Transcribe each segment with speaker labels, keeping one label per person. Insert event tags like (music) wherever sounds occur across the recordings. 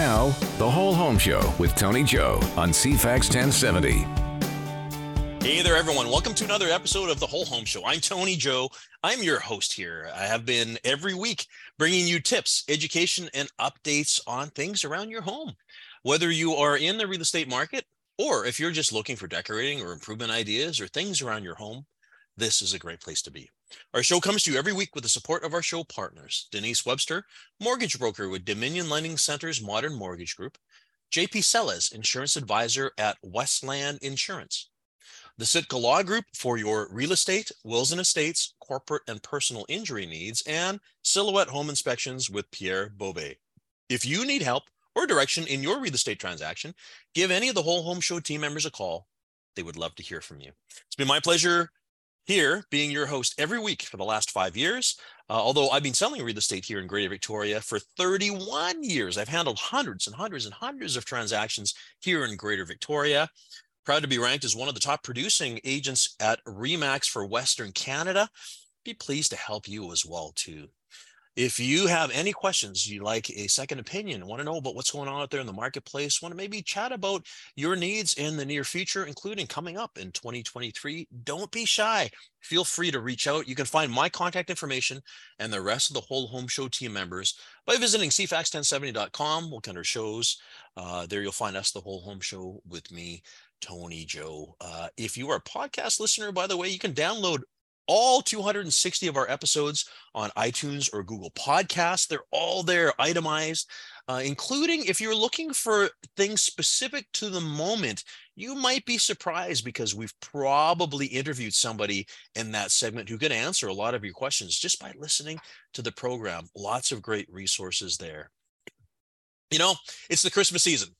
Speaker 1: Now, The Whole Home Show with Tony Joe on CFAX 1070.
Speaker 2: Hey there, everyone. Welcome to another episode of The Whole Home Show. I'm Tony Joe. I'm your host here. I have been every week bringing you tips, education, and updates on things around your home. Whether you are in the real estate market or if you're just looking for decorating or improvement ideas or things around your home, this is a great place to be. Our show comes to you every week with the support of our show partners Denise Webster, mortgage broker with Dominion Lending Center's Modern Mortgage Group, JP Sellers, insurance advisor at Westland Insurance, the Sitka Law Group for your real estate, wills and estates, corporate and personal injury needs, and Silhouette Home Inspections with Pierre Beauvais. If you need help or direction in your real estate transaction, give any of the Whole Home Show team members a call. They would love to hear from you. It's been my pleasure here being your host every week for the last five years. Uh, although I've been selling real estate here in Greater Victoria for 31 years, I've handled hundreds and hundreds and hundreds of transactions here in Greater Victoria. Proud to be ranked as one of the top producing agents at Remax for Western Canada. Be pleased to help you as well too. If you have any questions, you like a second opinion, want to know about what's going on out there in the marketplace, want to maybe chat about your needs in the near future, including coming up in 2023, don't be shy. Feel free to reach out. You can find my contact information and the rest of the whole home show team members by visiting cfax1070.com. Look under shows. Uh, there you'll find us, the whole home show with me, Tony Joe. Uh, if you are a podcast listener, by the way, you can download all 260 of our episodes on iTunes or Google Podcasts. They're all there, itemized, uh, including if you're looking for things specific to the moment, you might be surprised because we've probably interviewed somebody in that segment who can answer a lot of your questions just by listening to the program. Lots of great resources there. You know, it's the Christmas season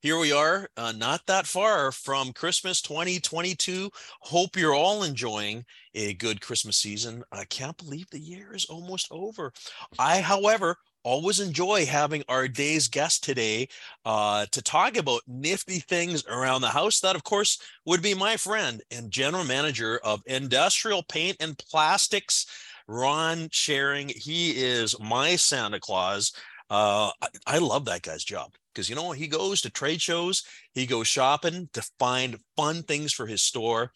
Speaker 2: here we are, uh, not that far from Christmas 2022. Hope you're all enjoying a good Christmas season. I can't believe the year is almost over. I, however, always enjoy having our day's guest today uh, to talk about nifty things around the house. That, of course, would be my friend and general manager of industrial paint and plastics, Ron Sherring. He is my Santa Claus. Uh, I, I love that guy's job because you know he goes to trade shows, he goes shopping to find fun things for his store.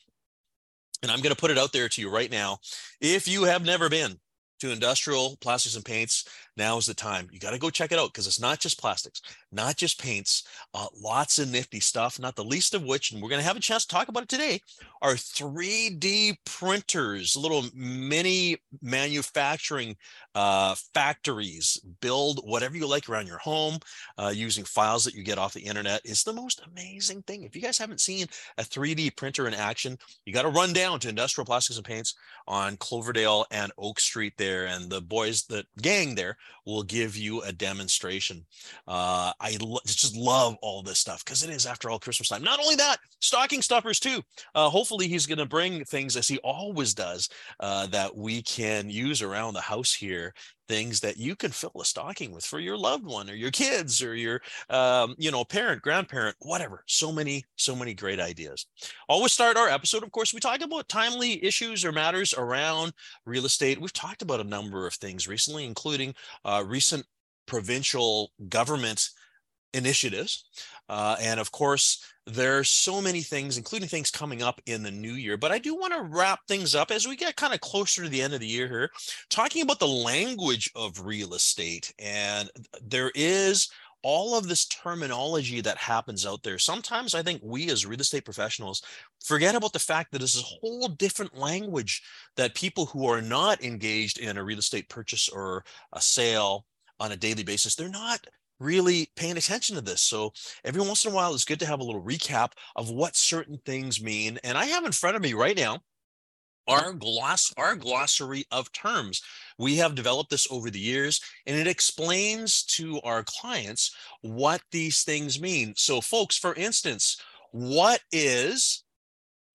Speaker 2: And I'm going to put it out there to you right now. If you have never been to industrial plastics and paints, now is the time. You got to go check it out because it's not just plastics, not just paints, uh, lots of nifty stuff, not the least of which, and we're going to have a chance to talk about it today, are 3D printers, little mini manufacturing uh, factories, build whatever you like around your home uh, using files that you get off the internet. It's the most amazing thing. If you guys haven't seen a 3D printer in action, you got to run down to Industrial Plastics and Paints on Cloverdale and Oak Street there. And the boys, the gang there, will give you a demonstration. Uh, I lo- just love all this stuff because it is, after all, Christmas time. Not only that, stocking stuffers too. Uh, hopefully, he's going to bring things as he always does uh, that we can use around the house here things that you can fill a stocking with for your loved one or your kids or your um, you know parent grandparent whatever. So many so many great ideas. Always start our episode of course we talk about timely issues or matters around real estate. We've talked about a number of things recently including uh, recent provincial government initiatives uh, and of course there's so many things, including things coming up in the new year. But I do want to wrap things up as we get kind of closer to the end of the year here, talking about the language of real estate. And there is all of this terminology that happens out there. Sometimes I think we as real estate professionals forget about the fact that this is a whole different language that people who are not engaged in a real estate purchase or a sale on a daily basis, they're not really paying attention to this. So every once in a while, it's good to have a little recap of what certain things mean. And I have in front of me right now our gloss our glossary of terms we have developed this over the years and it explains to our clients what these things mean so folks for instance what is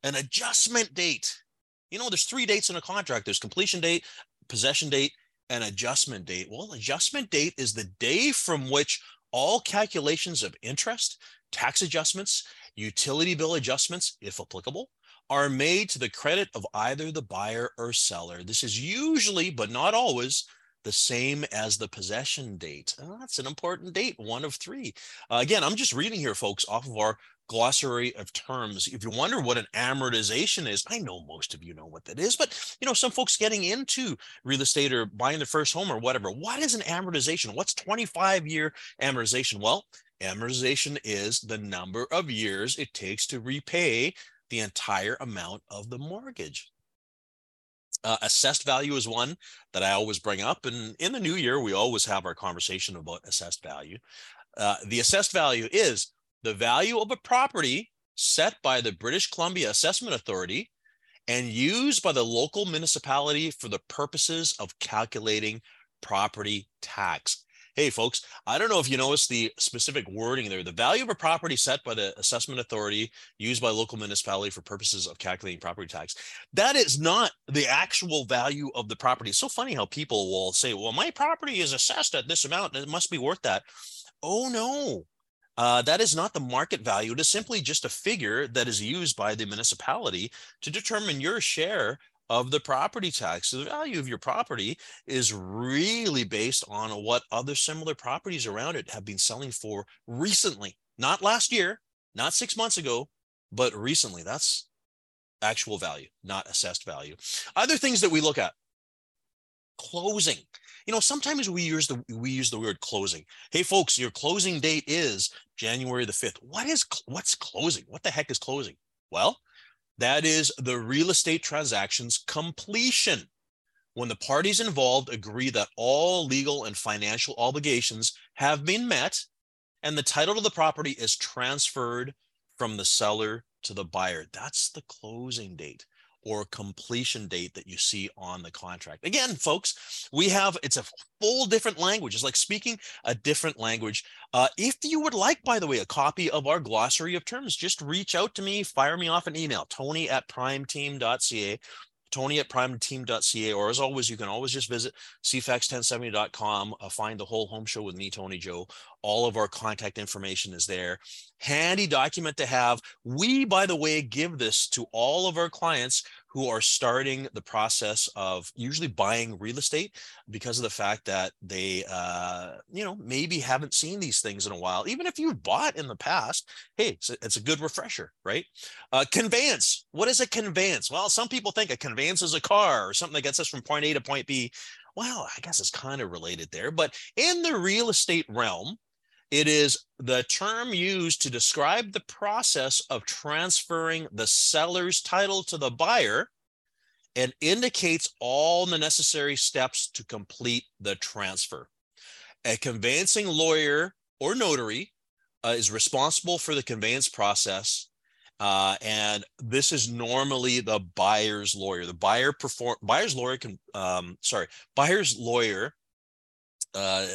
Speaker 2: an adjustment date you know there's three dates in a contract there's completion date possession date an adjustment date? Well, adjustment date is the day from which all calculations of interest, tax adjustments, utility bill adjustments, if applicable, are made to the credit of either the buyer or seller. This is usually, but not always, the same as the possession date. Oh, that's an important date, one of three. Uh, again, I'm just reading here, folks, off of our glossary of terms. If you wonder what an amortization is, I know most of you know what that is, but you know, some folks getting into real estate or buying their first home or whatever. What is an amortization? What's 25 year amortization? Well, amortization is the number of years it takes to repay the entire amount of the mortgage. Uh, assessed value is one that I always bring up. And in the new year, we always have our conversation about assessed value. Uh, the assessed value is the value of a property set by the British Columbia Assessment Authority and used by the local municipality for the purposes of calculating property tax. Hey, folks, I don't know if you noticed the specific wording there. The value of a property set by the assessment authority used by local municipality for purposes of calculating property tax. That is not the actual value of the property. It's so funny how people will say, well, my property is assessed at this amount it must be worth that. Oh, no. Uh, that is not the market value. It is simply just a figure that is used by the municipality to determine your share of the property tax. So the value of your property is really based on what other similar properties around it have been selling for recently, not last year, not six months ago, but recently. That's actual value, not assessed value. Other things that we look at closing. You know sometimes we use the we use the word closing. Hey folks your closing date is january the 5th what is what's closing? What the heck is closing? Well that is the real estate transaction's completion. When the parties involved agree that all legal and financial obligations have been met and the title to the property is transferred from the seller to the buyer. That's the closing date or completion date that you see on the contract. Again, folks, we have it's a full different language. It's like speaking a different language. Uh, if you would like, by the way, a copy of our glossary of terms, just reach out to me, fire me off an email, tony at primeteam.ca tony at primeteam.ca or as always you can always just visit cfax1070.com uh, find the whole home show with me tony joe all of our contact information is there handy document to have we by the way give this to all of our clients who are starting the process of usually buying real estate because of the fact that they, uh, you know, maybe haven't seen these things in a while. Even if you've bought in the past, hey, it's a, it's a good refresher, right? Uh, conveyance. What is a conveyance? Well, some people think a conveyance is a car or something that gets us from point A to point B. Well, I guess it's kind of related there. But in the real estate realm, it is the term used to describe the process of transferring the seller's title to the buyer and indicates all the necessary steps to complete the transfer. A conveyancing lawyer or notary uh, is responsible for the conveyance process. Uh, and this is normally the buyer's lawyer. The buyer perform buyer's lawyer can um, sorry buyer's lawyer uh,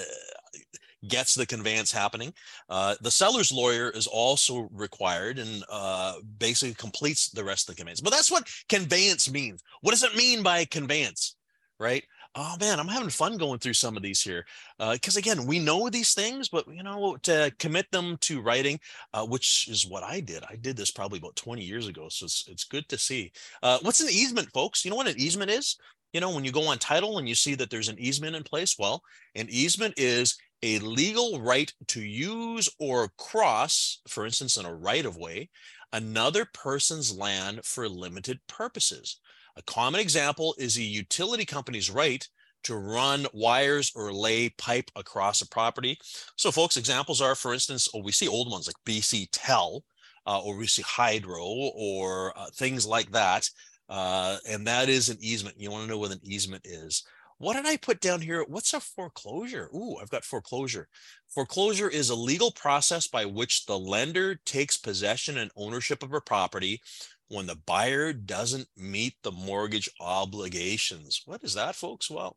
Speaker 2: gets the conveyance happening. Uh, the seller's lawyer is also required and uh, basically completes the rest of the conveyance. But that's what conveyance means. What does it mean by conveyance, right? Oh man, I'm having fun going through some of these here. Because uh, again, we know these things, but you know, to commit them to writing, uh, which is what I did. I did this probably about 20 years ago, so it's it's good to see. Uh, what's an easement, folks? You know what an easement is? You know, when you go on title and you see that there's an easement in place, well, an easement is a legal right to use or cross, for instance, in a right of way, another person's land for limited purposes. A common example is a utility company's right to run wires or lay pipe across a property. So, folks, examples are, for instance, oh, we see old ones like BC Tel, uh, or we see Hydro, or uh, things like that. Uh, and that is an easement. You want to know what an easement is. What did I put down here? What's a foreclosure? Ooh, I've got foreclosure. Foreclosure is a legal process by which the lender takes possession and ownership of a property when the buyer doesn't meet the mortgage obligations. What is that, folks? Well,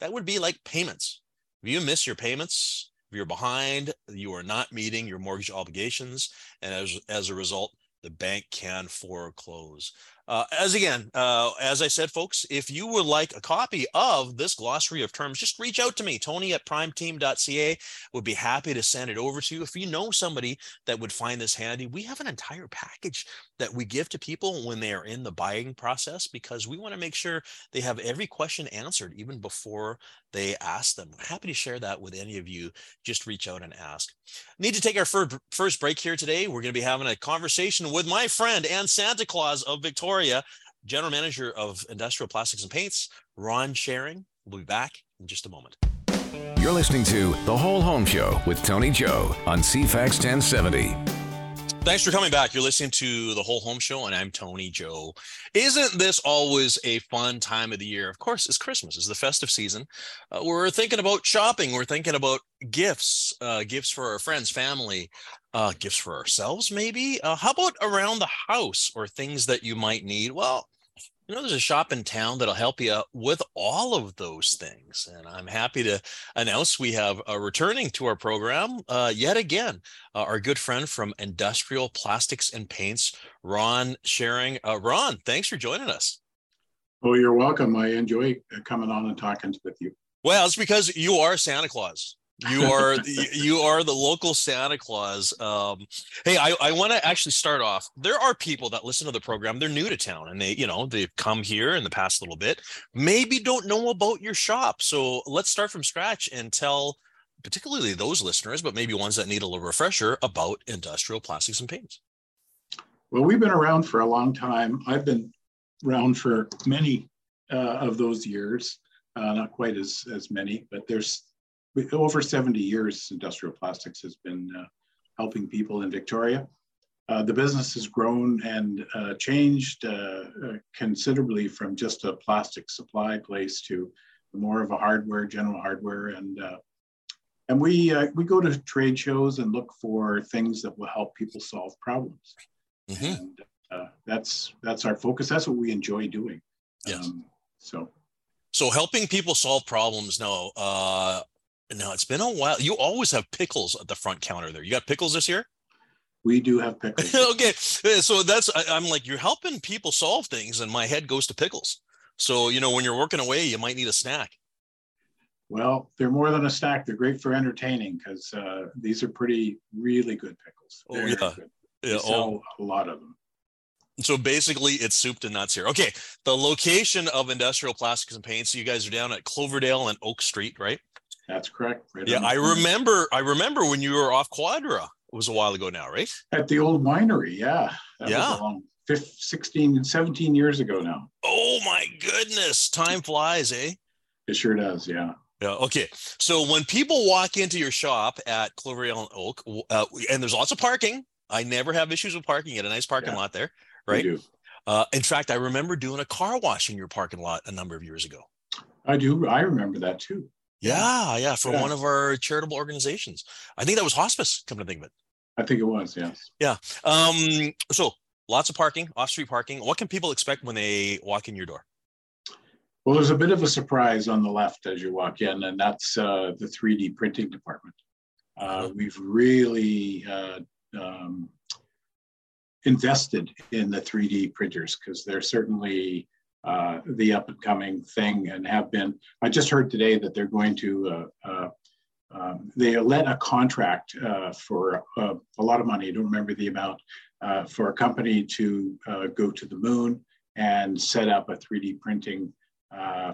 Speaker 2: that would be like payments. If you miss your payments, if you're behind, you are not meeting your mortgage obligations. And as, as a result, the bank can foreclose. Uh, as again, uh, as I said, folks, if you would like a copy of this glossary of terms, just reach out to me, Tony at primeteam.ca. Would be happy to send it over to you. If you know somebody that would find this handy, we have an entire package that we give to people when they are in the buying process because we want to make sure they have every question answered even before they ask them. Happy to share that with any of you. Just reach out and ask. Need to take our first break here today. We're going to be having a conversation with my friend and Santa Claus of Victoria. General Manager of Industrial Plastics and Paints, Ron Sherring. We'll be back in just a moment.
Speaker 1: You're listening to The Whole Home Show with Tony Joe on CFAX 1070.
Speaker 2: Thanks for coming back. You're listening to the Whole Home Show, and I'm Tony Joe. Isn't this always a fun time of the year? Of course, it's Christmas, it's the festive season. Uh, we're thinking about shopping, we're thinking about gifts, uh, gifts for our friends, family, uh, gifts for ourselves, maybe. Uh, how about around the house or things that you might need? Well, you know, there's a shop in town that'll help you with all of those things. And I'm happy to announce we have a returning to our program uh, yet again, uh, our good friend from Industrial Plastics and Paints, Ron Sherring. Uh, Ron, thanks for joining us.
Speaker 3: Oh, you're welcome. I enjoy coming on and talking with you.
Speaker 2: Well, it's because you are Santa Claus you are you are the local Santa Claus. Um, hey, I, I want to actually start off. There are people that listen to the program. They're new to town, and they you know they've come here in the past little bit. Maybe don't know about your shop. So let's start from scratch and tell, particularly those listeners, but maybe ones that need a little refresher about industrial plastics and paints.
Speaker 3: Well, we've been around for a long time. I've been around for many uh, of those years. Uh, not quite as as many, but there's over 70 years, industrial plastics has been uh, helping people in Victoria. Uh, the business has grown and uh, changed uh, uh, considerably from just a plastic supply place to more of a hardware, general hardware, and uh, and we we go to trade shows and look for things that will help people solve problems. Mm-hmm. And that's that's our focus. That's what we enjoy doing.
Speaker 2: Yes. Um,
Speaker 3: so
Speaker 2: so helping people solve problems now uh, now it's been a while. You always have pickles at the front counter there. You got pickles this year?
Speaker 3: We do have pickles. (laughs)
Speaker 2: okay, so that's I, am like you're helping people solve things, and my head goes to pickles. So you know when you're working away, you might need a snack.
Speaker 3: Well, they're more than a snack. They're great for entertaining because uh, these are pretty really good pickles.
Speaker 2: Oh Very yeah,
Speaker 3: good. yeah. Oh, a lot of them.
Speaker 2: So basically, it's soup to nuts here. Okay, the location of Industrial Plastics and Paints. So you guys are down at Cloverdale and Oak Street, right?
Speaker 3: That's correct.
Speaker 2: Right yeah, I remember. I remember when you were off Quadra. It was a while ago now, right?
Speaker 3: At the old winery, yeah.
Speaker 2: That yeah.
Speaker 3: 15, 16, 17 years ago now.
Speaker 2: Oh my goodness. Time flies, eh?
Speaker 3: It sure does, yeah.
Speaker 2: Yeah. Okay. So when people walk into your shop at Cloverdale and Oak, uh, and there's lots of parking, I never have issues with parking. You a nice parking yeah, lot there, right? I do. Uh, in fact, I remember doing a car wash in your parking lot a number of years ago.
Speaker 3: I do. I remember that too.
Speaker 2: Yeah, yeah, for yeah. one of our charitable organizations. I think that was hospice, come to think of it.
Speaker 3: I think it was, yes.
Speaker 2: Yeah. Um, so lots of parking, off-street parking. What can people expect when they walk in your door?
Speaker 3: Well, there's a bit of a surprise on the left as you walk in, and that's uh, the 3D printing department. Uh, uh-huh. we've really uh, um, invested in the 3D printers because they're certainly uh, the up and coming thing and have been. I just heard today that they're going to. Uh, uh, um, they let a contract uh, for uh, a lot of money. I don't remember the amount for a company to go to the moon and set up a 3D printing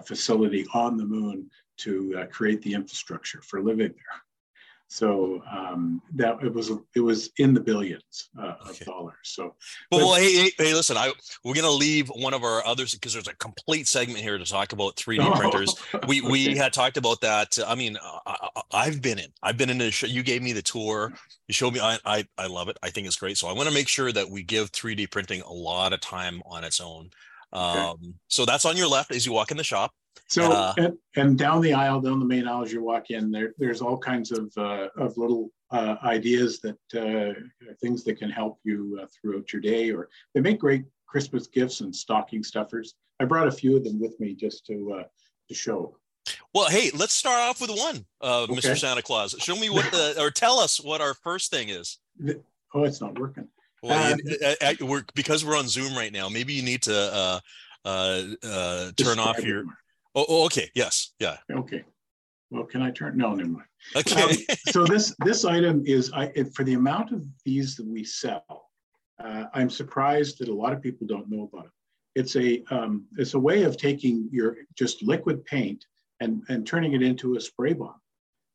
Speaker 3: facility on the moon to create the infrastructure for living there. So um, that it was it was in the billions uh, of dollars. So,
Speaker 2: but, well, hey, hey, hey, listen, I we're gonna leave one of our others because there's a complete segment here to talk about 3D oh, printers. (laughs) We okay. we had talked about that. I mean, I, have been in. I've been in a show. You gave me the tour. You showed me. I, I I love it. I think it's great. So I want to make sure that we give 3D printing a lot of time on its own. Okay. Um, so that's on your left as you walk in the shop.
Speaker 3: So uh, and, and, down the aisle, down the main aisle as you walk in, there there's all kinds of uh, of little uh, ideas that uh, things that can help you uh, throughout your day, or they make great Christmas gifts and stocking stuffers. I brought a few of them with me just to uh, to show.
Speaker 2: Well, hey, let's start off with one, okay. Mr. Santa Claus. Show me what the or tell us what our first thing is.
Speaker 3: Oh, it's not working.
Speaker 2: Well, you, we're because we're on Zoom right now. Maybe you need to uh, uh, uh, turn off your. Oh, oh, okay. Yes. Yeah.
Speaker 3: Okay. Well, can I turn? No, never mind.
Speaker 2: Okay. Um, (laughs)
Speaker 3: so this this item is I for the amount of these that we sell, uh, I'm surprised that a lot of people don't know about it. It's a um, it's a way of taking your just liquid paint and and turning it into a spray bomb.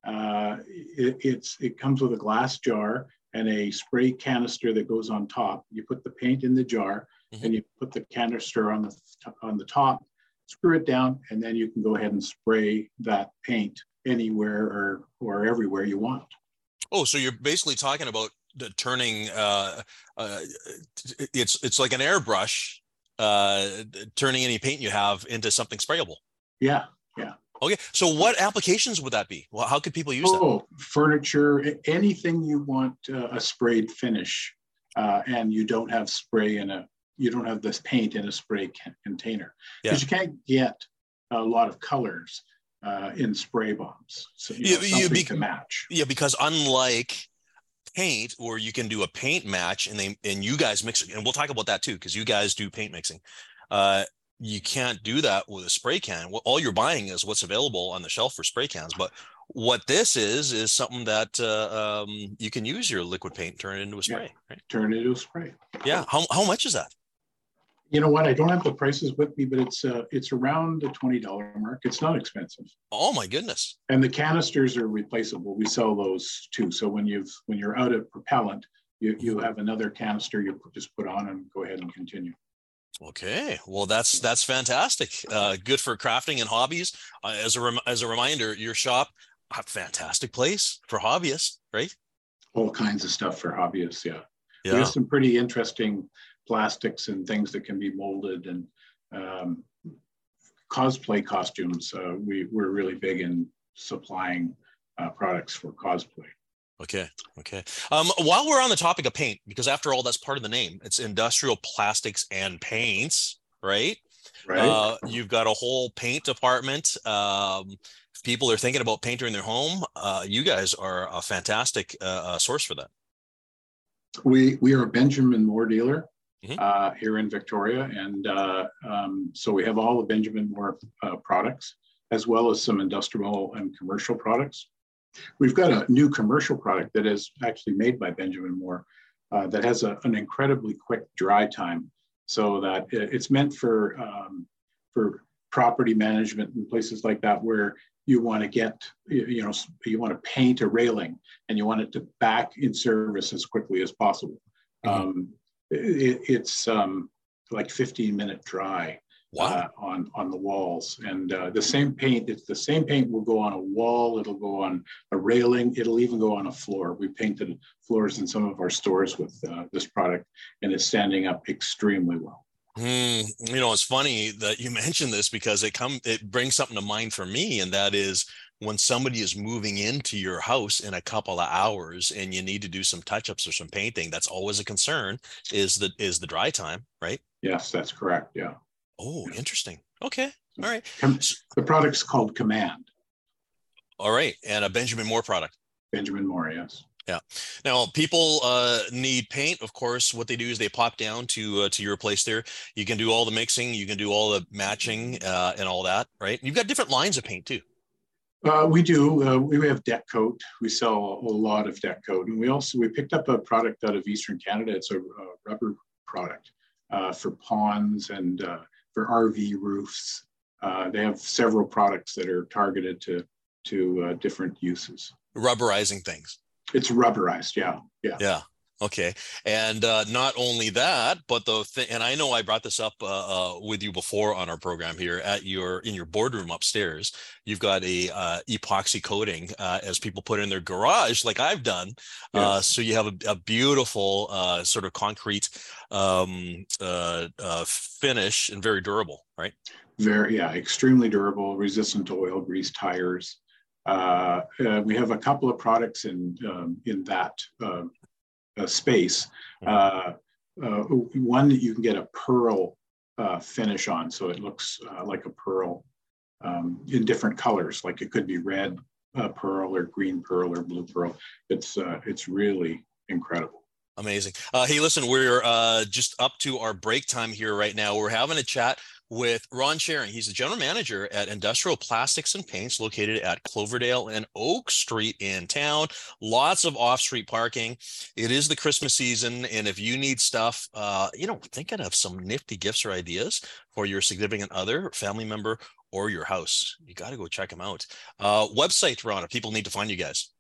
Speaker 3: Uh, it, it's it comes with a glass jar and a spray canister that goes on top. You put the paint in the jar mm-hmm. and you put the canister on the on the top screw it down, and then you can go ahead and spray that paint anywhere or, or everywhere you want.
Speaker 2: Oh, so you're basically talking about the turning, uh, uh, it's, it's like an airbrush, uh, turning any paint you have into something sprayable.
Speaker 3: Yeah, yeah.
Speaker 2: Okay, so what applications would that be? Well, how could people use oh,
Speaker 3: that? furniture, anything you want uh, a sprayed finish, uh, and you don't have spray in a you don't have this paint in a spray can- container because yeah. you can't get a lot of colors uh, in spray bombs. So you know, yeah, be- to match.
Speaker 2: Yeah, because unlike paint, or you can do a paint match, and they and you guys mix it, and we'll talk about that too, because you guys do paint mixing. Uh, you can't do that with a spray can. All you're buying is what's available on the shelf for spray cans. But what this is is something that uh, um, you can use your liquid paint, turn it into a spray. Yeah,
Speaker 3: right? Turn it into a spray.
Speaker 2: Yeah. How how much is that?
Speaker 3: You know what? I don't have the prices with me, but it's uh, it's around the twenty dollar mark. It's not expensive.
Speaker 2: Oh my goodness!
Speaker 3: And the canisters are replaceable. We sell those too. So when you've when you're out of propellant, you you have another canister you just put on and go ahead and continue.
Speaker 2: Okay, well that's that's fantastic. Uh, good for crafting and hobbies. Uh, as a rem- as a reminder, your shop a fantastic place for hobbyists, right?
Speaker 3: All kinds of stuff for hobbyists. Yeah, yeah. We have some pretty interesting plastics and things that can be molded and um, cosplay costumes. Uh, we, we're really big in supplying uh, products for cosplay.
Speaker 2: Okay. Okay. Um, while we're on the topic of paint, because after all, that's part of the name. It's industrial plastics and paints, right?
Speaker 3: Right. Uh,
Speaker 2: you've got a whole paint department. Um, people are thinking about painting their home, uh, you guys are a fantastic uh, uh, source for that.
Speaker 3: We we are a Benjamin Moore dealer mm-hmm. uh, here in Victoria. And uh, um, so we have all the Benjamin Moore uh, products, as well as some industrial and commercial products. We've got a new commercial product that is actually made by Benjamin Moore uh, that has a, an incredibly quick dry time so that it's meant for, um, for property management and places like that where you want to get, you know, you want to paint a railing and you want it to back in service as quickly as possible. Mm-hmm. Um, it, it's um, like 15 minute dry
Speaker 2: wow. uh,
Speaker 3: on on the walls. And uh, the same paint it's the same paint will go on a wall it'll go on a railing it'll even go on a floor. We painted floors in some of our stores with uh, this product and it's standing up extremely well.
Speaker 2: Mm, you know, it's funny that you (laughs) mentioned this because it come it brings something to mind for me, and that is when somebody is moving into your house in a couple of hours and you need to do some touch-ups or some painting that's always a concern is the is the dry time right
Speaker 3: yes that's correct yeah
Speaker 2: oh interesting okay all right
Speaker 3: the product's called command
Speaker 2: all right and a benjamin moore product
Speaker 3: benjamin moore yes
Speaker 2: yeah. Now, people uh, need paint. Of course, what they do is they pop down to uh, to your place there. You can do all the mixing, you can do all the matching, uh, and all that, right? You've got different lines of paint too.
Speaker 3: Uh, we do. Uh, we have deck coat. We sell a lot of deck coat, and we also we picked up a product out of Eastern Canada. It's a, a rubber product uh, for ponds and uh, for RV roofs. Uh, they have several products that are targeted to to uh, different uses.
Speaker 2: Rubberizing things.
Speaker 3: It's rubberized. Yeah. Yeah.
Speaker 2: Yeah. Okay, and uh, not only that, but the thing, and I know I brought this up uh, uh, with you before on our program here at your in your boardroom upstairs. You've got a uh, epoxy coating uh, as people put in their garage, like I've done. Uh, so you have a, a beautiful sort of concrete um, finish and very durable, right?
Speaker 3: Very, yeah, extremely durable, resistant to oil, grease, tires. we have a couple of products in um, in that uh, space. Mm-hmm. Uh, uh, one that you can get a pearl finish on, so it looks like a pearl um, in different colors. Like it could be red pearl or green pearl or blue pearl. It's it's really incredible.
Speaker 2: Amazing. Uh, hey, listen, we're uh, just up to our break time here right now. We're having a chat with Ron Sherring. He's the general manager at Industrial Plastics and Paints located at Cloverdale and Oak Street in town. Lots of off street parking. It is the Christmas season. And if you need stuff, uh, you know, thinking of some nifty gifts or ideas for your significant other, family member, or your house, you got to go check them out. Uh, website, Ron, if people need to find you guys.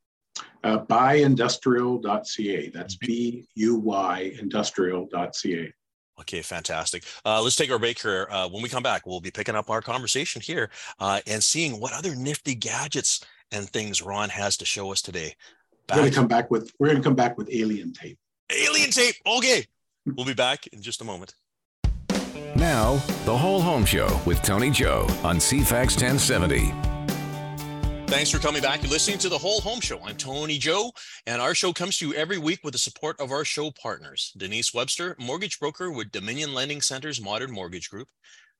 Speaker 3: Uh, buyindustrial.ca. That's B U Y industrial.ca.
Speaker 2: Okay, fantastic. Uh, let's take our break here. Uh, when we come back, we'll be picking up our conversation here uh, and seeing what other nifty gadgets and things Ron has to show us today.
Speaker 3: Back. We're going to come back with we're going to come back with alien tape.
Speaker 2: Alien tape. Okay, we'll be back in just a moment.
Speaker 1: Now, the whole home show with Tony Joe on CFAX 1070.
Speaker 2: Thanks for coming back. You're listening to the Whole Home Show. I'm Tony Joe, and our show comes to you every week with the support of our show partners Denise Webster, mortgage broker with Dominion Lending Center's Modern Mortgage Group,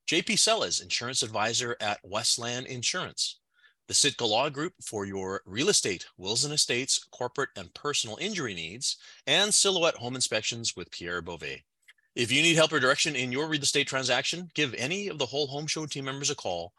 Speaker 2: JP Sellers, insurance advisor at Westland Insurance, the Sitka Law Group for your real estate, wills and estates, corporate and personal injury needs, and Silhouette Home Inspections with Pierre Beauvais. If you need help or direction in your real estate transaction, give any of the Whole Home Show team members a call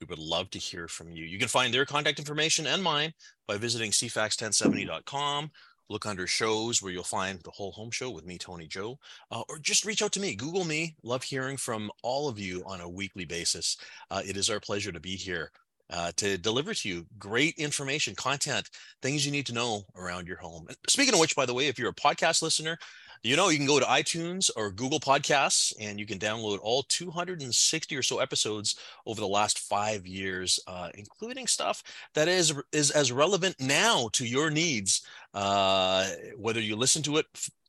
Speaker 2: we would love to hear from you. You can find their contact information and mine by visiting cfax1070.com. Look under shows where you'll find the whole home show with me, Tony Joe, uh, or just reach out to me. Google me. Love hearing from all of you on a weekly basis. Uh, it is our pleasure to be here uh, to deliver to you great information, content, things you need to know around your home. Speaking of which, by the way, if you're a podcast listener, you know, you can go to iTunes or Google Podcasts and you can download all 260 or so episodes over the last five years, uh, including stuff that is is as relevant now to your needs, uh, whether you listen to it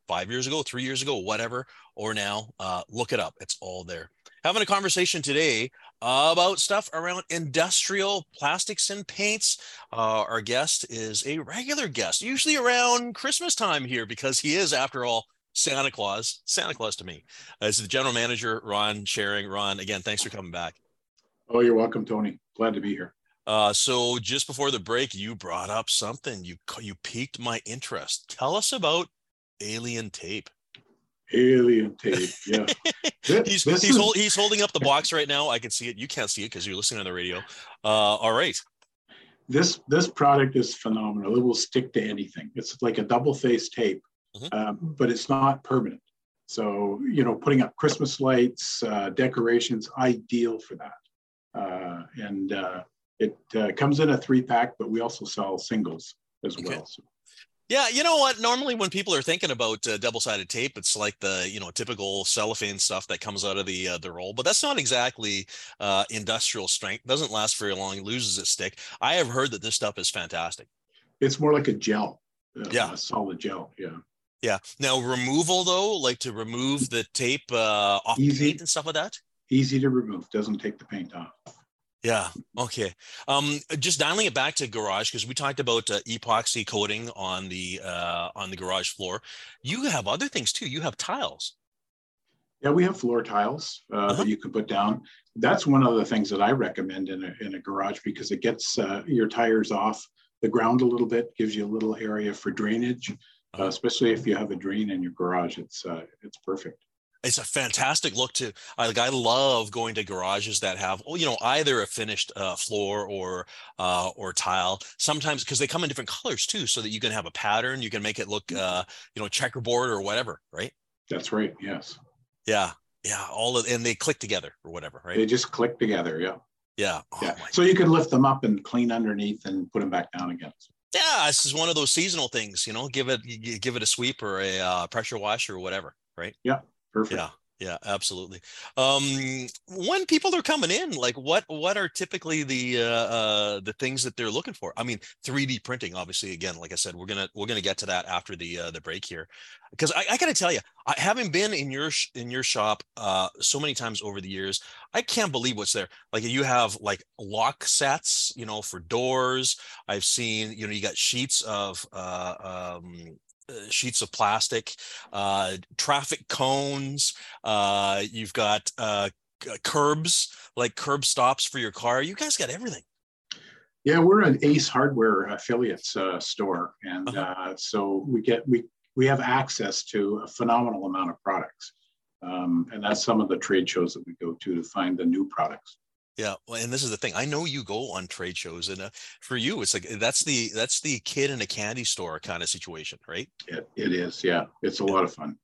Speaker 2: five years ago, three years ago, whatever, or now. Uh, look it up; it's all there. Having a conversation today about stuff around industrial plastics and paints. Uh, our guest is a regular guest, usually around Christmas time here, because he is, after all, Santa Claus, Santa Claus to me. Uh, this is the general manager, Ron Sherring. Ron, again, thanks for coming back.
Speaker 3: Oh, you're welcome, Tony. Glad to be here.
Speaker 2: Uh, so just before the break, you brought up something. You you piqued my interest. Tell us about alien tape.
Speaker 3: Alien tape, yeah. (laughs)
Speaker 2: he's he's, is... hold, he's holding up the box right now. I can see it. You can't see it because you're listening on the radio. Uh, all right.
Speaker 3: This this product is phenomenal. It will stick to anything. It's like a double face tape mm-hmm. um, but it's not permanent. So, you know, putting up Christmas lights, uh, decorations, ideal for that. Uh, and uh, it uh, comes in a three pack, but we also sell singles as okay. well. So.
Speaker 2: Yeah, you know what? Normally, when people are thinking about uh, double-sided tape, it's like the you know typical cellophane stuff that comes out of the uh, the roll, but that's not exactly uh, industrial strength. Doesn't last very long. Loses its stick. I have heard that this stuff is fantastic.
Speaker 3: It's more like a gel.
Speaker 2: Uh, yeah,
Speaker 3: a solid gel. Yeah.
Speaker 2: Yeah. Now removal though, like to remove the tape uh, off Easy. paint and stuff like that.
Speaker 3: Easy to remove. Doesn't take the paint off.
Speaker 2: Yeah. Okay. Um, just dialing it back to garage because we talked about uh, epoxy coating on the uh, on the garage floor. You have other things too. You have tiles.
Speaker 3: Yeah, we have floor tiles uh, uh-huh. that you can put down. That's one of the things that I recommend in a in a garage because it gets uh, your tires off the ground a little bit, gives you a little area for drainage uh, especially if you have a drain in your garage. It's uh, it's perfect.
Speaker 2: It's a fantastic look to. I like I love going to garages that have, you know, either a finished uh, floor or uh, or tile. Sometimes because they come in different colors too, so that you can have a pattern. You can make it look, mm-hmm. uh, you know, checkerboard or whatever, right?
Speaker 3: That's right. Yes.
Speaker 2: Yeah, yeah. All of and they click together or whatever, right?
Speaker 3: They just click together. Yeah.
Speaker 2: Yeah.
Speaker 3: Oh, yeah. So you can lift them up and clean underneath and put them back down again
Speaker 2: yeah, this is one of those seasonal things, you know, give it, give it a sweep or a uh, pressure wash or whatever. Right.
Speaker 3: Yeah. Perfect.
Speaker 2: Yeah. Yeah, absolutely. Um, when people are coming in, like what what are typically the uh, uh, the things that they're looking for? I mean, 3D printing, obviously. Again, like I said, we're gonna we're gonna get to that after the uh, the break here, because I, I got to tell you, I, haven't been in your in your shop uh, so many times over the years, I can't believe what's there. Like you have like lock sets, you know, for doors. I've seen, you know, you got sheets of uh, um, sheets of plastic, uh, traffic cones. Uh, you've got uh, curbs, like curb stops for your car. You guys got everything.
Speaker 3: Yeah, we're an Ace Hardware affiliates uh, store, and uh-huh. uh, so we get we we have access to a phenomenal amount of products. Um, and that's some of the trade shows that we go to to find the new products.
Speaker 2: Yeah, well, and this is the thing. I know you go on trade shows, and uh, for you, it's like that's the that's the kid in a candy store kind of situation, right?
Speaker 3: It, it is, yeah. It's a yeah. lot of fun.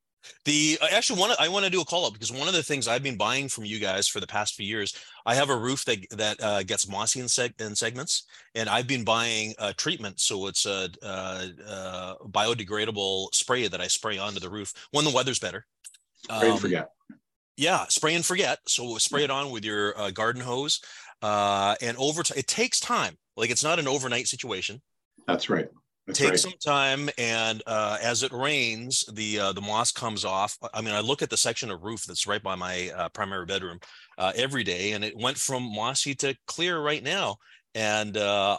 Speaker 2: The I actually want to I want to do a call up because one of the things I've been buying from you guys for the past few years, I have a roof that that uh, gets mossy in, seg- in segments, and I've been buying a treatment, so it's a, a, a, biodegradable spray that I spray onto the roof when the weather's better.
Speaker 3: Um, forget.
Speaker 2: Yeah, spray and forget. So spray it on with your uh, garden hose, uh, and over time it takes time. Like it's not an overnight situation.
Speaker 3: That's right. That's
Speaker 2: Take
Speaker 3: right.
Speaker 2: some time, and uh, as it rains, the uh, the moss comes off. I mean, I look at the section of roof that's right by my uh, primary bedroom uh, every day, and it went from mossy to clear right now. And uh,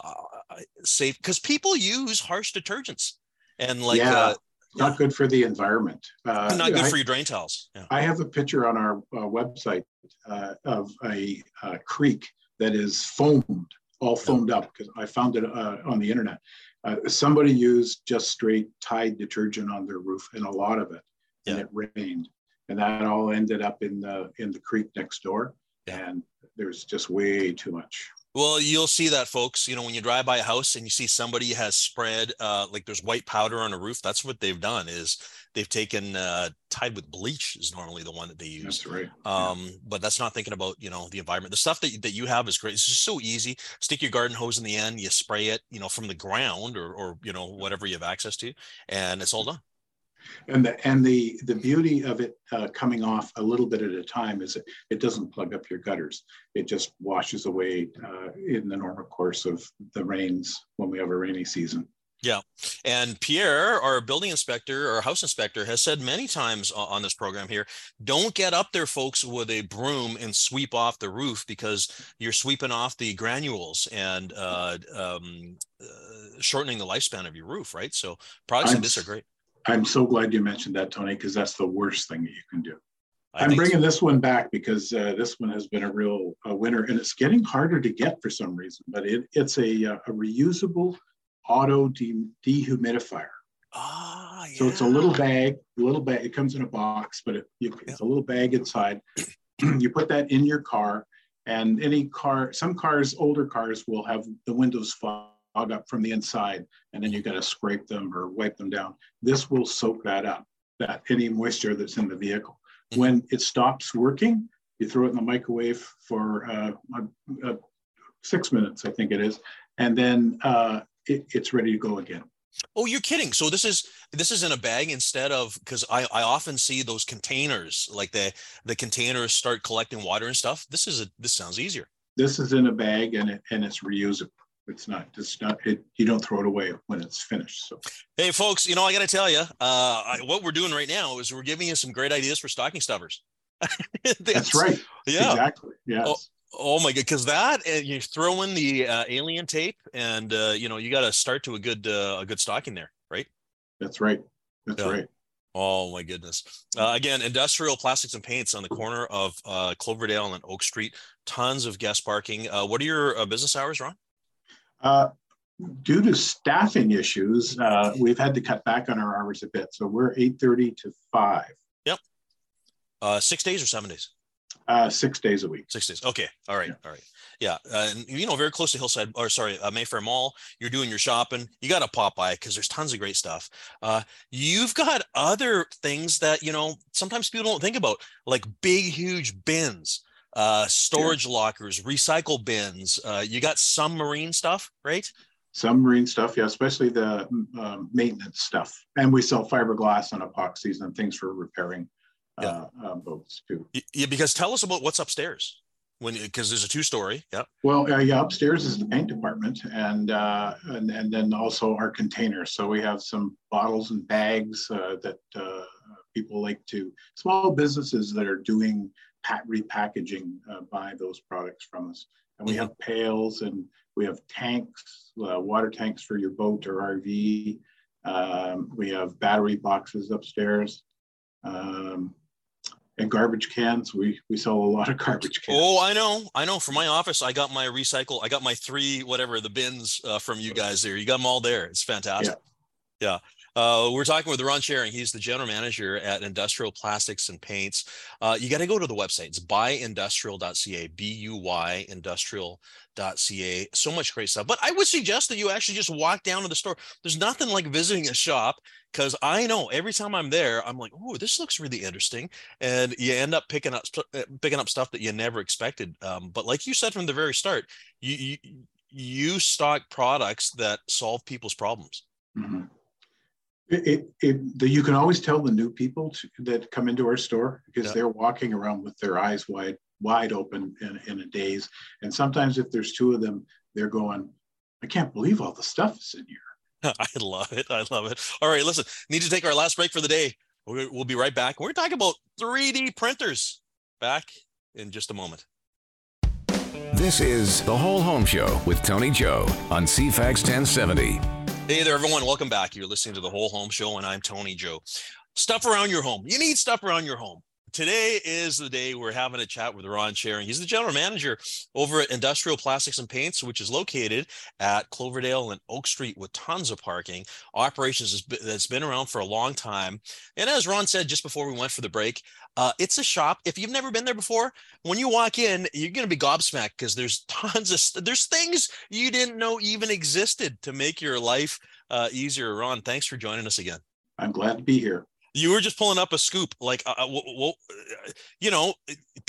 Speaker 2: safe because people use harsh detergents, and like
Speaker 3: yeah. Uh, not good for the environment.
Speaker 2: Uh, not good I, for your drain tiles.
Speaker 3: Yeah. I have a picture on our uh, website uh, of a, a, creek that is foamed, all foamed up because I found it uh, on the internet. Uh, somebody used just straight Tide detergent on their roof and a lot of it, yeah. and it rained, and that all ended up in the in the creek next door, yeah. and there's just way too much.
Speaker 2: Well, you'll see that, folks. You know, when you drive by a house and you see somebody has spread uh, like there's white powder on a roof, that's what they've done. Is they've taken uh, Tide with bleach is normally the one that they use.
Speaker 3: That's right.
Speaker 2: Um, yeah. But that's not thinking about you know the environment. The stuff that that you have is great. It's just so easy. Stick your garden hose in the end. You spray it, you know, from the ground or or you know whatever you have access to, and it's all done.
Speaker 3: And the and the the beauty of it uh, coming off a little bit at a time is it, it doesn't plug up your gutters. It just washes away uh, in the normal course of the rains when we have a rainy season.
Speaker 2: Yeah. And Pierre, our building inspector or house inspector, has said many times on this program here don't get up there, folks, with a broom and sweep off the roof because you're sweeping off the granules and uh, um, uh, shortening the lifespan of your roof, right? So products like this are great.
Speaker 3: I'm so glad you mentioned that, Tony, because that's the worst thing that you can do. I am bringing so. this one back because uh, this one has been a real uh, winner, and it's getting harder to get for some reason. But it, it's a, uh, a reusable auto de- dehumidifier.
Speaker 2: Ah, yeah.
Speaker 3: So it's a little bag, a little bag. It comes in a box, but it, you, yeah. it's a little bag inside. (clears throat) you put that in your car, and any car, some cars, older cars, will have the windows fog up from the inside, and then you got to scrape them or wipe them down. This will soak that up, that any moisture that's in the vehicle. Mm-hmm. When it stops working, you throw it in the microwave for uh, uh, six minutes, I think it is, and then uh, it, it's ready to go again.
Speaker 2: Oh, you're kidding. So this is this is in a bag instead of because I, I often see those containers like the the containers start collecting water and stuff. This is a this sounds easier.
Speaker 3: This is in a bag and it, and it's reusable. It's not it's not it, you don't throw it away when it's finished. So
Speaker 2: hey folks, you know I got to tell you, uh, I, what we're doing right now is we're giving you some great ideas for stocking stuffers. (laughs)
Speaker 3: that's, that's, right. Yeah, exactly. Yeah.
Speaker 2: Oh, Oh my god, because that and you throw in the uh, alien tape, and uh, you know you got to start to a good uh, a good stocking there, right?
Speaker 3: That's right. That's yeah. right.
Speaker 2: Oh my goodness! Uh, again, industrial plastics and paints on the corner of uh, Cloverdale and Oak Street. Tons of guest parking. Uh, what are your uh, business hours, Ron?
Speaker 3: Uh, due to staffing issues, uh, we've had to cut back on our hours a bit. So we're eight thirty to five.
Speaker 2: Yep. Uh, six days or seven days?
Speaker 3: Uh, six days a week.
Speaker 2: Six days. Okay. All right. Yeah. All right. Yeah. Uh, and you know, very close to Hillside, or sorry, uh, Mayfair Mall. You're doing your shopping. You got to pop by because there's tons of great stuff. Uh, you've got other things that you know sometimes people don't think about, like big, huge bins, uh, storage yeah. lockers, recycle bins. Uh, you got some marine stuff, right?
Speaker 3: Some marine stuff, yeah, especially the um, maintenance stuff. And we sell fiberglass and epoxies and things for repairing yeah. Uh, uh, boats too.
Speaker 2: Yeah, because tell us about what's upstairs when because there's a two story. Yeah.
Speaker 3: Well, uh, yeah, upstairs is the paint department, and uh, and and then also our containers. So we have some bottles and bags uh, that uh, people like to small businesses that are doing pat repackaging uh, buy those products from us, and we have pails and we have tanks, water tanks for your boat or RV. Um, we have battery boxes upstairs. Um, and garbage cans. We we sell a lot of garbage cans.
Speaker 2: Oh, I know, I know. For my office, I got my recycle. I got my three whatever the bins uh, from you guys there. You got them all there. It's fantastic. Yeah. yeah. Uh, we're talking with Ron Sherring. He's the general manager at Industrial Plastics and Paints. Uh, you got to go to the website. It's buyindustrial.ca, B U Y industrial.ca. So much great stuff. But I would suggest that you actually just walk down to the store. There's nothing like visiting a shop because I know every time I'm there, I'm like, oh, this looks really interesting, and you end up picking up uh, picking up stuff that you never expected. Um, but like you said from the very start, you, you you stock products that solve people's problems.
Speaker 3: Mm-hmm. It, it, it the, you can always tell the new people to, that come into our store because yeah. they're walking around with their eyes wide wide open in, in a daze. And sometimes if there's two of them, they're going, I can't believe all the stuff is in here. (laughs)
Speaker 2: I love it. I love it. All right, listen, need to take our last break for the day. We'll be right back. We're talking about 3D printers. Back in just a moment.
Speaker 1: This is The Whole Home Show with Tony Joe on CFAX 1070.
Speaker 2: Hey there, everyone. Welcome back. You're listening to The Whole Home Show, and I'm Tony Joe. Stuff around your home. You need stuff around your home. Today is the day we're having a chat with Ron Sherring. He's the general manager over at Industrial Plastics and Paints, which is located at Cloverdale and Oak Street with tons of parking. Operations that's been around for a long time. And as Ron said just before we went for the break, uh, it's a shop. If you've never been there before, when you walk in, you're going to be gobsmacked because there's (laughs) tons of there's things you didn't know even existed to make your life uh, easier. Ron, thanks for joining us again.
Speaker 3: I'm glad to be here
Speaker 2: you were just pulling up a scoop like uh, well, well, you know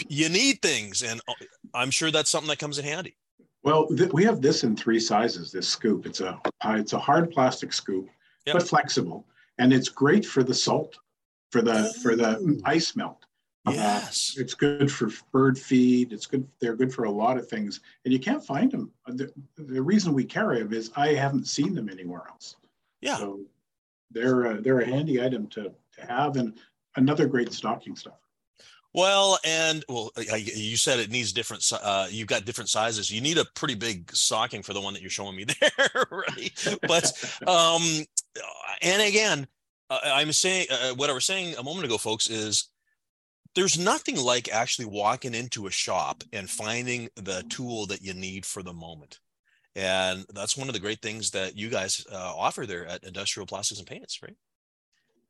Speaker 2: you need things and uh, i'm sure that's something that comes in handy.
Speaker 3: Well th- we have this in three sizes this scoop. It's a it's a hard plastic scoop yep. but flexible and it's great for the salt for the oh. for the ice melt.
Speaker 2: Uh, yes.
Speaker 3: uh, it's good for bird feed it's good they're good for a lot of things and you can't find them the, the reason we carry them is i haven't seen them anywhere else.
Speaker 2: Yeah. So
Speaker 3: they're a, they're a handy item to to have and another great stocking stuffer.
Speaker 2: Well, and well, you said it needs different. Uh, you've got different sizes. You need a pretty big stocking for the one that you're showing me (laughs) there, right? But um, and again, I'm saying uh, what I was saying a moment ago, folks, is there's nothing like actually walking into a shop and finding the tool that you need for the moment. And that's one of the great things that you guys uh, offer there at Industrial Plastics and Paints, right?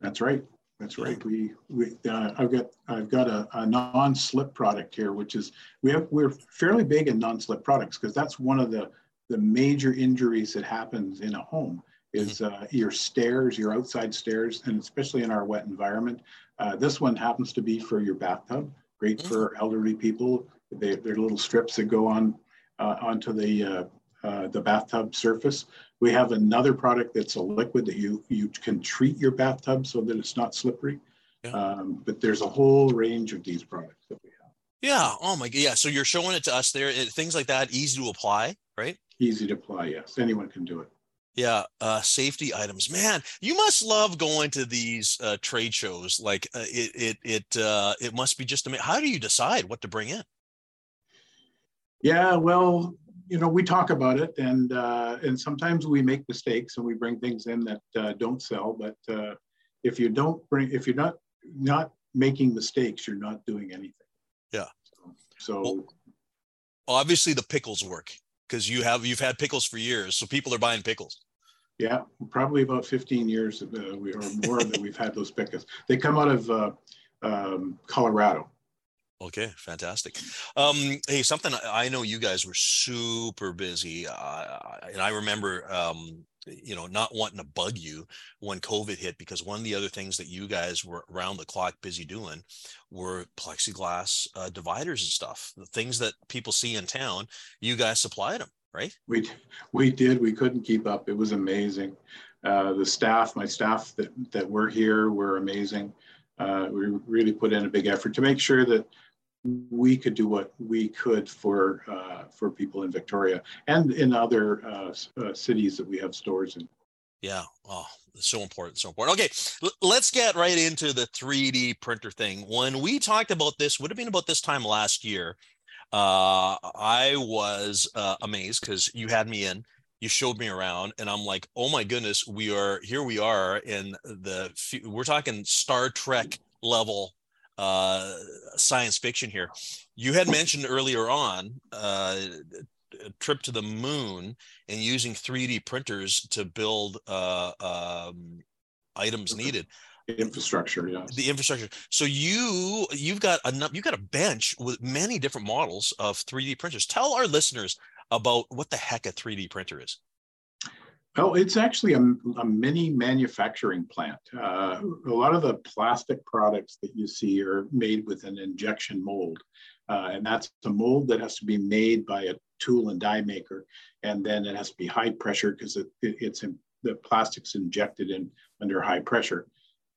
Speaker 3: That's right. That's right. We, we uh, I've got I've got a, a, non-slip product here, which is we have we're fairly big in non-slip products because that's one of the the major injuries that happens in a home is mm-hmm. uh, your stairs, your outside stairs, and especially in our wet environment. Uh, this one happens to be for your bathtub. Great mm-hmm. for elderly people. They, they're little strips that go on uh, onto the uh, the bathtub surface. We have another product that's a liquid that you you can treat your bathtub so that it's not slippery. Yeah. Um, but there's a whole range of these products that we have.
Speaker 2: Yeah. Oh my God. Yeah. So you're showing it to us there. It, things like that, easy to apply, right?
Speaker 3: Easy to apply. Yes. Anyone can do it.
Speaker 2: Yeah, uh, safety items. Man, you must love going to these uh, trade shows. Like uh, it, it, it, uh, it must be just amazing. How do you decide what to bring in?
Speaker 3: Yeah, well, you know, we talk about it, and uh, and sometimes we make mistakes and we bring things in that uh, don't sell. But uh, if you don't bring, if you're not not making mistakes, you're not doing anything.
Speaker 2: Yeah.
Speaker 3: So, so
Speaker 2: well, obviously the pickles work because you have you've had pickles for years, so people are buying pickles.
Speaker 3: Yeah, probably about 15 years uh, we, or more that we've had those pickles. They come out of uh, um, Colorado.
Speaker 2: Okay, fantastic. Um, hey, something I know you guys were super busy, uh, and I remember, um, you know, not wanting to bug you when COVID hit because one of the other things that you guys were around the clock busy doing were plexiglass uh, dividers and stuff. The things that people see in town, you guys supplied them, right?
Speaker 3: We we did. We couldn't keep up. It was amazing. Uh, the staff, my staff that that were here, were amazing. Uh, we really put in a big effort to make sure that we could do what we could for uh, for people in Victoria and in other uh, uh, cities that we have stores in.
Speaker 2: Yeah. Oh, so important. So important. Okay. L- let's get right into the 3D printer thing. When we talked about this, would have been about this time last year. Uh, I was uh, amazed because you had me in, you showed me around, and I'm like, oh my goodness, we are here. We are in the. We're talking Star Trek level uh, science fiction here. You had mentioned earlier on uh, a trip to the moon and using 3D printers to build uh, um, items needed.
Speaker 3: Infrastructure yeah.
Speaker 2: The infrastructure. So you you've got a you've got a bench with many different models of 3d printers. Tell our listeners about what the heck a 3d printer is
Speaker 3: well, it's actually a, a mini manufacturing plant. Uh, a lot of the plastic products that you see are made with an injection mold. Uh, and that's a mold that has to be made by a tool and die maker. And then it has to be high pressure because it, it, it's in, the plastic's injected in under high pressure.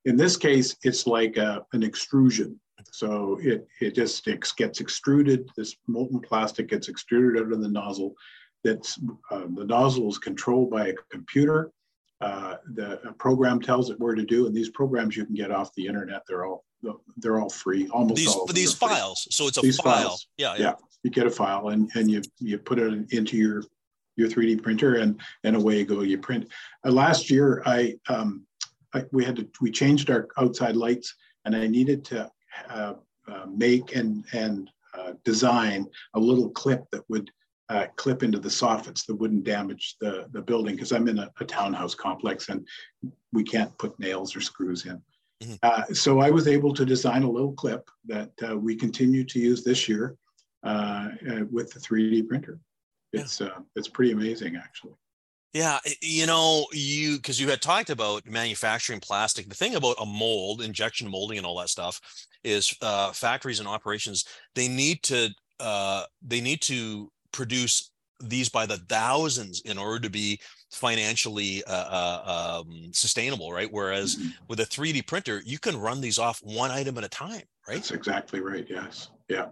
Speaker 3: In this case, it's like a, an extrusion. So it, it just gets extruded, this molten plastic gets extruded out of the nozzle. That's uh, the nozzle is controlled by a computer. Uh, the program tells it where to do, and these programs you can get off the internet. They're all they're all free, almost
Speaker 2: these,
Speaker 3: all.
Speaker 2: These files, so it's a these file. Files. Yeah,
Speaker 3: yeah, yeah. You get a file, and and you you put it into your your 3D printer, and and away you go. You print. Uh, last year, I um, I, we had to we changed our outside lights, and I needed to uh, uh, make and and uh, design a little clip that would uh, clip into the soffits that wouldn't damage the the building because I'm in a, a, townhouse complex and we can't put nails or screws in. Mm-hmm. Uh, so I was able to design a little clip that uh, we continue to use this year with the 3D printer. It's yeah. it's pretty amazing actually.
Speaker 2: Yeah, you know, you because you had talked about manufacturing plastic. The thing about a mold, injection molding, and all that stuff is uh, factories and operations. They need to uh, they need to produce these by the thousands in order to be financially uh, uh, um, sustainable, right? Whereas mm-hmm. with a 3D printer, you can run these off one item at a time, right?
Speaker 3: That's exactly right. Yes. Yeah.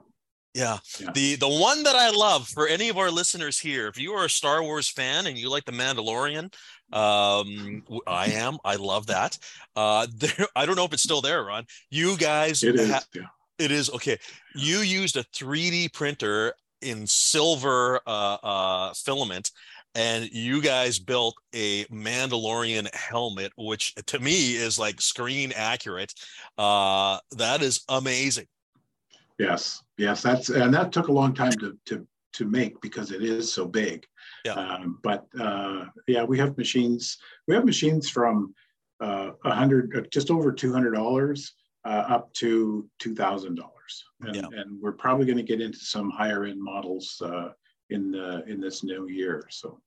Speaker 2: Yeah. yeah. The the one that I love for any of our listeners here, if you are a Star Wars fan and you like the Mandalorian, um I (laughs) am. I love that. Uh (laughs) there I don't know if it's still there, Ron. You guys
Speaker 3: It is. Ha- yeah.
Speaker 2: It is okay. You used a 3D printer in silver uh, uh filament and you guys built a Mandalorian helmet, which to me is like screen accurate. Uh, that is amazing.
Speaker 3: Yes, yes, that's and that took a long time to to to make because it is so big.
Speaker 2: Yeah.
Speaker 3: Um, but uh, yeah, we have machines. We have machines from uh, a uh, hundred, just over two hundred dollars, uh, up to two thousand dollars, and, yeah. and we're probably going to get into some higher end models uh, in the in this new year. So.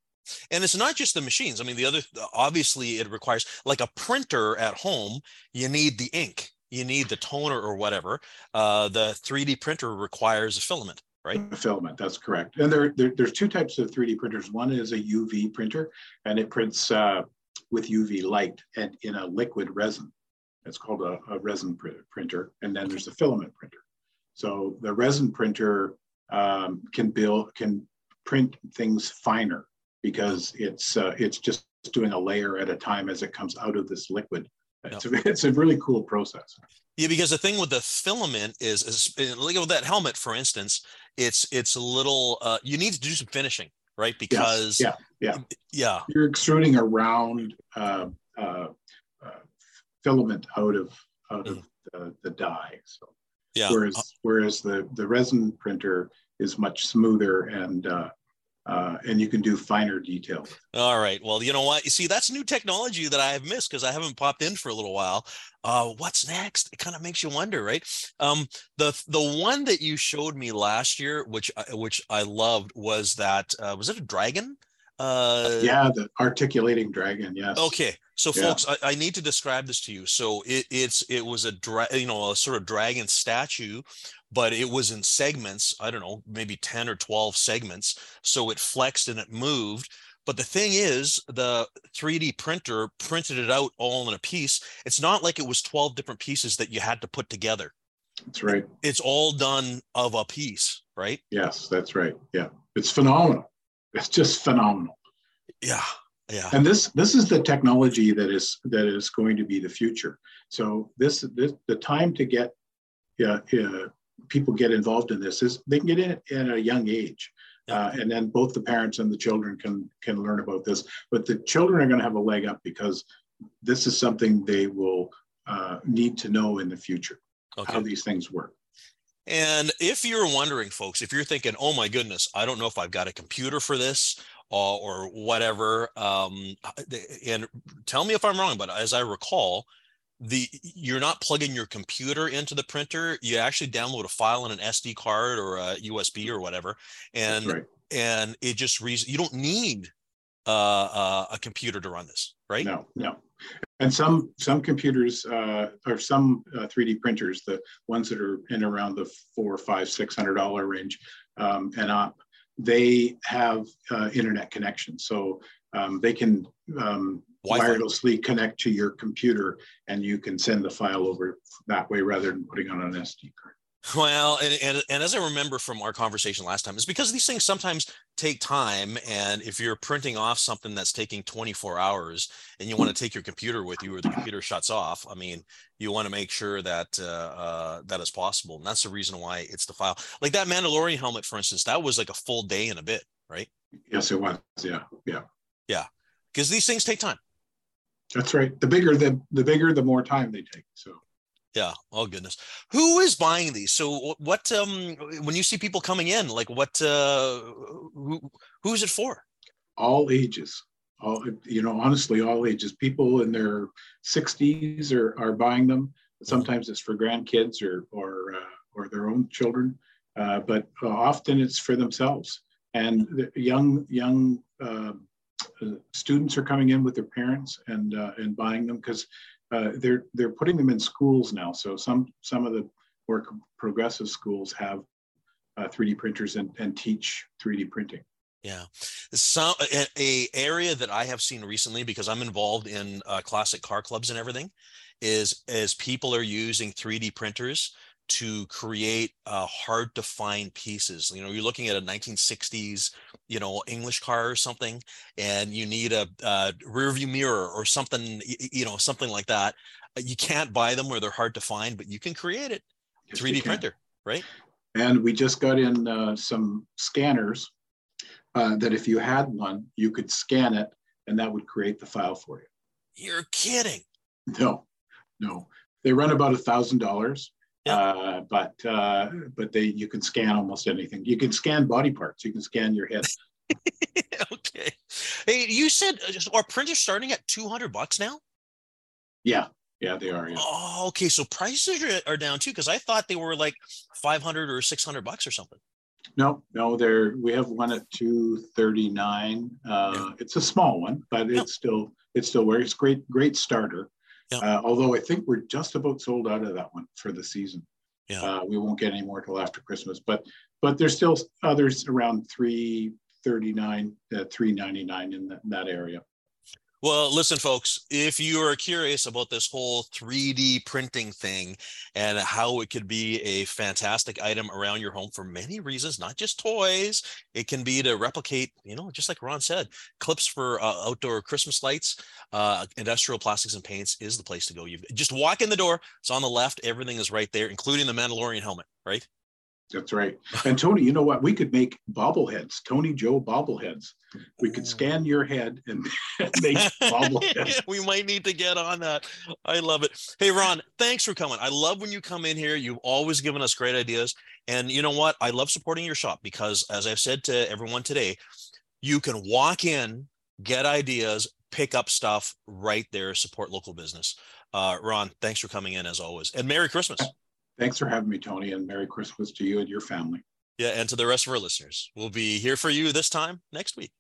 Speaker 2: And it's not just the machines. I mean, the other obviously it requires like a printer at home. You need the ink you need the toner or whatever. Uh, the 3D printer requires a filament, right?
Speaker 3: A filament, that's correct. And there, there, there's two types of 3D printers. One is a UV printer, and it prints uh, with UV light and in a liquid resin. It's called a, a resin pr printer. And then there's a filament printer. So the resin printer um, can build, can print things finer because it's uh, it's just doing a layer at a time as it comes out of this liquid it's, a, (laughs) it's a really cool process.
Speaker 2: Yeah, because the thing with the filament is, is look at that helmet, for instance. It's it's a little. Uh, you need to do some finishing, right? Because
Speaker 3: yes. yeah,
Speaker 2: yeah, yeah.
Speaker 3: You're extruding around uh, uh filament out of out of mm. the, the die. So
Speaker 2: yeah.
Speaker 3: Whereas whereas the the resin printer is much smoother and uh, uh, and you can do finer detail.
Speaker 2: All right. Well, you know what? You see, that's new technology that I have missed because I haven't popped in for a little while. Uh, what's next? It kind of makes you wonder, right? Um, the the one that you showed me last year, which which I loved, was that uh, was it a dragon?
Speaker 3: Uh, yeah, the articulating dragon. Yes.
Speaker 2: Okay, so yeah. folks, I, I, need to describe this to you. So it, it's it was a dra- you know a sort of dragon statue, but it was in segments. I don't know, maybe ten or twelve segments. So it flexed and it moved. But the thing is, the 3D printer printed it out all in a piece. It's not like it was 12 different pieces that you had to put together.
Speaker 3: That's right.
Speaker 2: It's all done of a piece, right?
Speaker 3: Yes, that's right. Yeah. It's phenomenal. It's just phenomenal.
Speaker 2: Yeah. Yeah.
Speaker 3: And this this is the technology that is that is going to be the future. So this, this the time to get yeah, uh, people get involved in this is they can get in at a young age. Uh, and then both the parents and the children can can learn about this. But the children are going to have a leg up because this is something they will uh, need to know in the future okay. how these things work.
Speaker 2: And if you're wondering, folks, if you're thinking, oh my goodness, I don't know if I've got a computer for this, or, or whatever. Um, and tell me if I'm wrong, but as I recall, the you're not plugging your computer into the printer. You actually download a file on an SD card or a USB or whatever, and right. and it just reason you don't need uh, uh, a computer to run this, right?
Speaker 3: No, no. And some some computers uh, or some uh, 3D printers, the ones that are in around the four, five, six hundred dollar range um, and up, they have uh, internet connection, so um, they can um, wirelessly connect to your computer, and you can send the file over that way rather than putting on an SD card.
Speaker 2: Well, and, and, and as I remember from our conversation last time, it's because these things sometimes take time. And if you're printing off something that's taking 24 hours and you want to take your computer with you or the computer shuts off, I mean, you want to make sure that uh, uh, that is possible. And that's the reason why it's the file. Like that Mandalorian helmet, for instance, that was like a full day and a bit, right?
Speaker 3: Yes, it was. Yeah. Yeah.
Speaker 2: Yeah. Because these things take time.
Speaker 3: That's right. The bigger the the bigger, the more time they take. So
Speaker 2: yeah. Oh goodness. Who is buying these? So what um when you see people coming in, like what uh who who's it for?
Speaker 3: All ages. All you know, honestly, all ages. People in their 60s are are buying them. Mm-hmm. Sometimes it's for grandkids or or uh, or their own children, uh, but often it's for themselves. And the young young uh, uh, students are coming in with their parents and uh, and buying them because uh, they're they're putting them in schools now. So some some of the more progressive schools have uh, 3D printers and, and teach 3D printing.
Speaker 2: Yeah, some a, a, area that I have seen recently because I'm involved in uh, classic car clubs and everything is as people are using 3D printers to create uh, hard to find pieces. You know, you're looking at a 1960s, you know, English car or something, and you need a, a rear view mirror or something, you know, something like that. Uh, you can't buy them where they're hard to find, but you can create it. Yes, 3D printer, right?
Speaker 3: And we just got in uh, some scanners uh, that if you had one, you could scan it and that would create the file for you.
Speaker 2: You're kidding.
Speaker 3: No, no. They run about a thousand dollars yeah. Uh, but uh, but they you can scan almost anything. You can scan body parts. You can scan your head. (laughs)
Speaker 2: okay. Hey, you said uh, are printers starting at two hundred bucks now?
Speaker 3: Yeah, yeah, they are. Yeah.
Speaker 2: Oh, okay. So prices are, are down too because I thought they were like five hundred or six hundred bucks or something.
Speaker 3: No, no, there we have one at two thirty nine. Uh, yeah. It's a small one, but it's still it's still where it's great great starter. Yeah. Uh, although I think we're just about sold out of that one for the season. Yeah. Uh, we won't get any more till after Christmas, but but there's still others around 339, uh, 399 in, the, in that area.
Speaker 2: Well, listen, folks, if you are curious about this whole 3D printing thing and how it could be a fantastic item around your home for many reasons, not just toys, it can be to replicate, you know, just like Ron said, clips for uh, outdoor Christmas lights, uh, industrial plastics and paints is the place to go. You just walk in the door, it's on the left, everything is right there, including the Mandalorian helmet, right?
Speaker 3: That's right. And Tony, you know what? We could make bobbleheads, Tony Joe bobbleheads. We could scan your head and (laughs) make (laughs) bobbleheads.
Speaker 2: we might need to get on that. I love it. Hey, Ron, thanks for coming. I love when you come in here. You've always given us great ideas. And you know what? I love supporting your shop because, as I've said to everyone today, you can walk in, get ideas, pick up stuff right there, support local business. Uh, Ron, thanks for coming in as always. And Merry Christmas.
Speaker 3: Thanks for having me, Tony, and Merry Christmas to you and your family.
Speaker 2: Yeah, and to the rest of our listeners. We'll be here for you this time next week.